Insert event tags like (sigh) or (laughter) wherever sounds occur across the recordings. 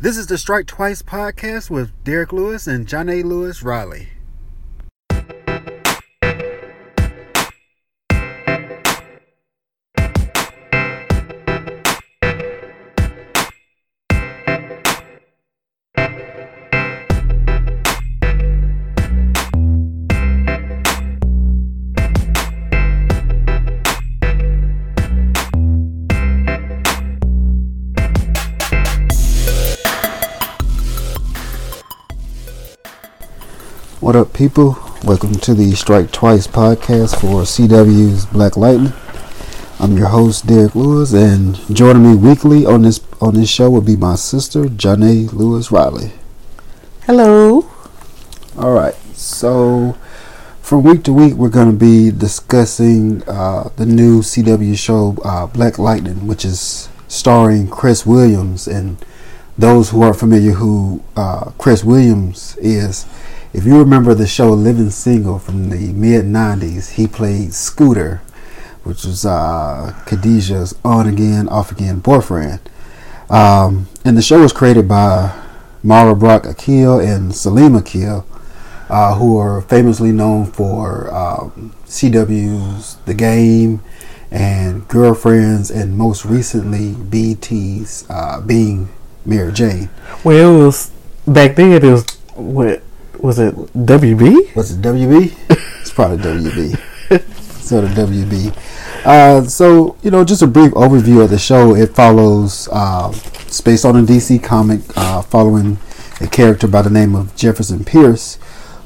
This is the Strike Twice podcast with Derrick Lewis and Jonee Lewis Riley. What up, people? Welcome to the Strike Twice podcast for CW's Black Lightning. I'm your host, Derrick Lewis, and joining me weekly on this on this show will be my sister, Jonee Lewis Riley. Hello. All right, so from week to week, we're going to be discussing uh, the new CW show, uh, Black Lightning, which is starring Cress Williams. And those who are familiar who uh, Cress Williams is, if you remember the show Living Single from the mid 90s, he played Scooter, which was uh, Khadijah's on again, off again boyfriend. Um, and the show was created by Mara Brock Akil and Salim Akil, uh, who are famously known for um, CW's The Game and Girlfriends, and most recently BET's uh, Being Mary Jane. Well, it was back then. It was what was it? WB? Was it? WB? (laughs) it's probably WB. so the WB. Uh, so you know, just a brief overview of the show. It follows uh, based on a DC comic uh, following a character by the name of Jefferson Pierce,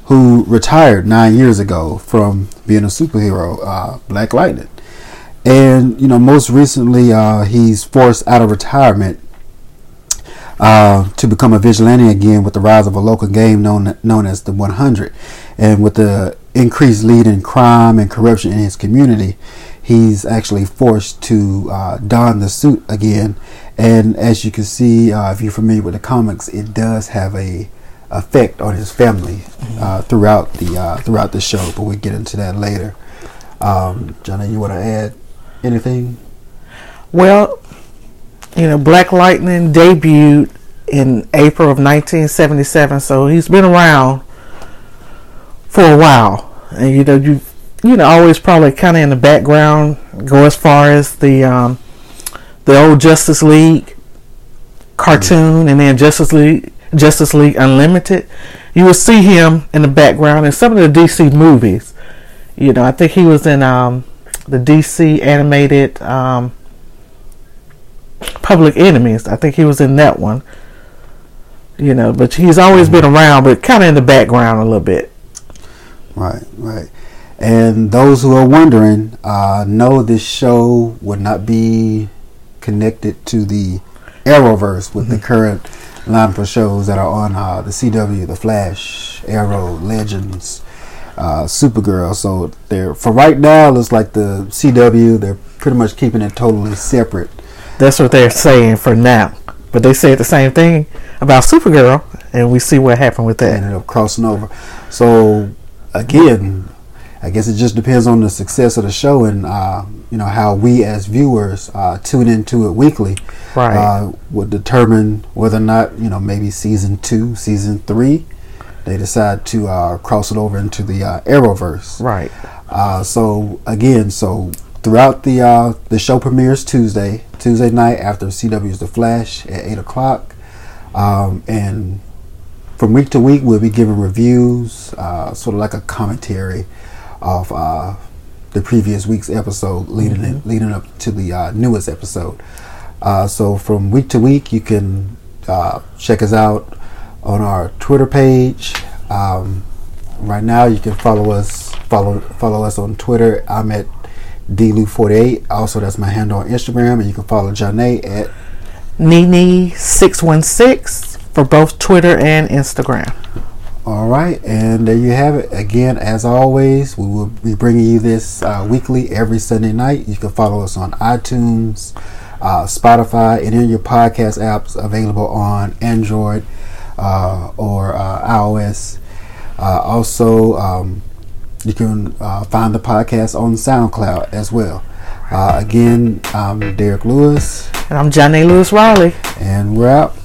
who retired nine years ago from being a superhero, uh, Black Lightning. And you know, most recently, uh, he's forced out of retirement uh, to become a vigilante again with the rise of a local game known known as the 100, and with the increased lead in crime and corruption in his community, he's actually forced to uh, don the suit again. And as you can see, uh, if you're familiar with the comics, it does have a effect on his family uh, throughout the uh, throughout the show. But we'll get into that later. Um, Jonee, you want to add anything? Well, you know, Black Lightning debuted in April of 1977, so he's been around for a while. And you know, you you know, always probably kind of in the background. Go as far as the um, the old Justice League cartoon, and then Justice League Justice League Unlimited. You will see him in the background in some of the DC movies. You know, I think he was in um, the DC animated um, Public Enemies. I think he was in that one. You know, but he's always been around, but kind of in the background a little bit. Right, right. And those who are wondering, uh, know this show would not be connected to the Arrowverse with the current lineup of shows that are on uh, the CW, The Flash, Arrow, Legends, uh, Supergirl. So they're for right now, it's like the CW. They're pretty much keeping it totally separate. That's what they're saying for now. But they said the same thing about Supergirl, and we see what happened with that. ended up crossing over. So again, I guess it just depends on the success of the show and uh, you know how we as viewers uh, tune into it weekly. Right. Uh, would determine whether or not you know maybe season two, season three, they decide to uh, cross it over into the uh, Arrowverse. Right. Uh, so again, so throughout the uh, the show premieres Tuesday, Tuesday night after CW's The Flash at eight o'clock, um, and from week to week we'll be giving reviews, uh, sort of like a commentary of uh, the previous week's episode, leading in, leading up to the uh, newest episode. Uh, so from week to week, you can uh, check us out on our Twitter page. Um, right now, you can follow us follow follow us on Twitter. I'm at dlu48. Also, that's my handle on Instagram, and you can follow Jonee at Nene616 for both Twitter and Instagram. All right, and there you have it. Again, as always, we will be bringing you this uh, weekly every Sunday night. You can follow us on iTunes, uh, Spotify, and in your podcast apps available on Android uh, or uh, iOS. Uh, also, um, you can uh, find the podcast on SoundCloud as well. again, I'm Derrick Lewis, And I'm Jonee Lewis Riley. and we're out.